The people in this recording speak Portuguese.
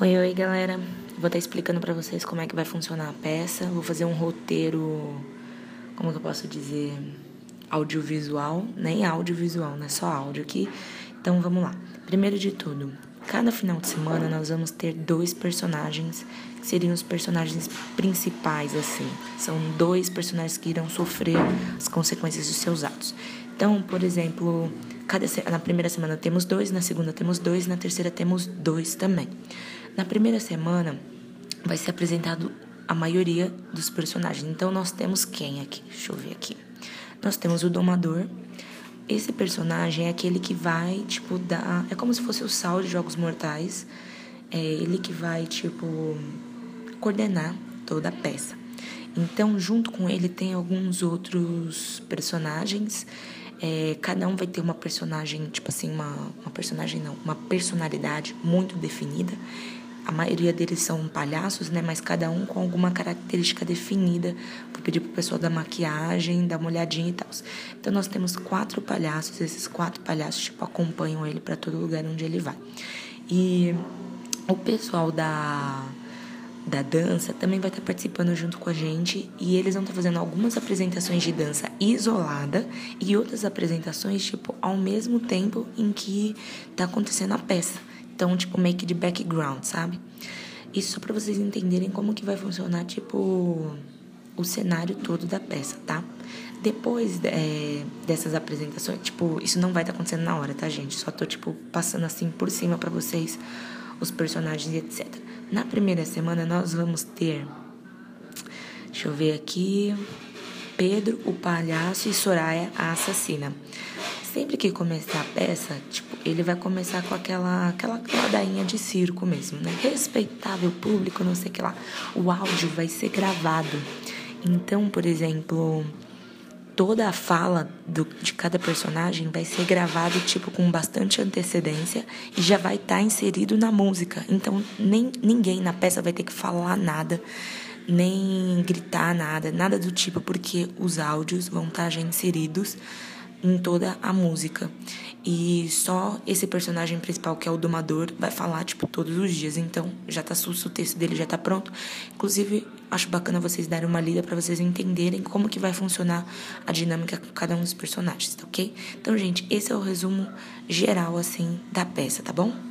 Oi, oi, galera. Vou estar explicando para vocês como é que vai funcionar a peça. Vou fazer um roteiro, como que eu posso dizer, audiovisual, nem audiovisual, né? Só áudio aqui. Então, vamos lá. Primeiro de tudo, cada final de semana nós vamos ter dois personagens que seriam os personagens principais, assim. São dois personagens que irão sofrer as consequências dos seus atos. Então, por exemplo, cada na primeira semana temos dois, na segunda temos dois, na terceira temos dois também. Na primeira semana vai ser apresentado a maioria dos personagens. Então nós temos quem aqui? Deixa eu ver aqui. Nós temos o domador. Esse personagem é aquele que vai, tipo, dar. É como se fosse o Sal de Jogos Mortais. É ele que vai, tipo, coordenar toda a peça. Então, junto com ele, tem alguns outros personagens. É, cada um vai ter uma personagem, tipo assim, uma, uma personagem não, uma personalidade muito definida. A maioria deles são palhaços, né? Mas cada um com alguma característica definida. Vou pedir pro pessoal da maquiagem, dar uma olhadinha e tal. Então nós temos quatro palhaços. Esses quatro palhaços, tipo, acompanham ele para todo lugar onde ele vai. E o pessoal da da dança também vai estar participando junto com a gente e eles vão estar fazendo algumas apresentações de dança isolada e outras apresentações tipo ao mesmo tempo em que está acontecendo a peça. Então, tipo, meio que de background, sabe? Isso só para vocês entenderem como que vai funcionar, tipo, o cenário todo da peça, tá? Depois é, dessas apresentações, tipo, isso não vai estar tá acontecendo na hora, tá, gente? Só tô, tipo, passando assim por cima para vocês os personagens e etc. Na primeira semana nós vamos ter. Deixa eu ver aqui. Pedro, o palhaço e Soraya, a assassina sempre que começar a peça, tipo, ele vai começar com aquela, aquela ladainha de circo mesmo, né? Respeitável público, não sei o que lá. O áudio vai ser gravado. Então, por exemplo, toda a fala do, de cada personagem vai ser gravado tipo com bastante antecedência e já vai estar tá inserido na música. Então nem ninguém na peça vai ter que falar nada, nem gritar nada, nada do tipo, porque os áudios vão estar tá já inseridos em toda a música. E só esse personagem principal, que é o domador, vai falar, tipo, todos os dias. Então, já tá susto, o texto dele já tá pronto. Inclusive, acho bacana vocês darem uma lida para vocês entenderem como que vai funcionar a dinâmica com cada um dos personagens, tá ok? Então, gente, esse é o resumo geral, assim, da peça, tá bom?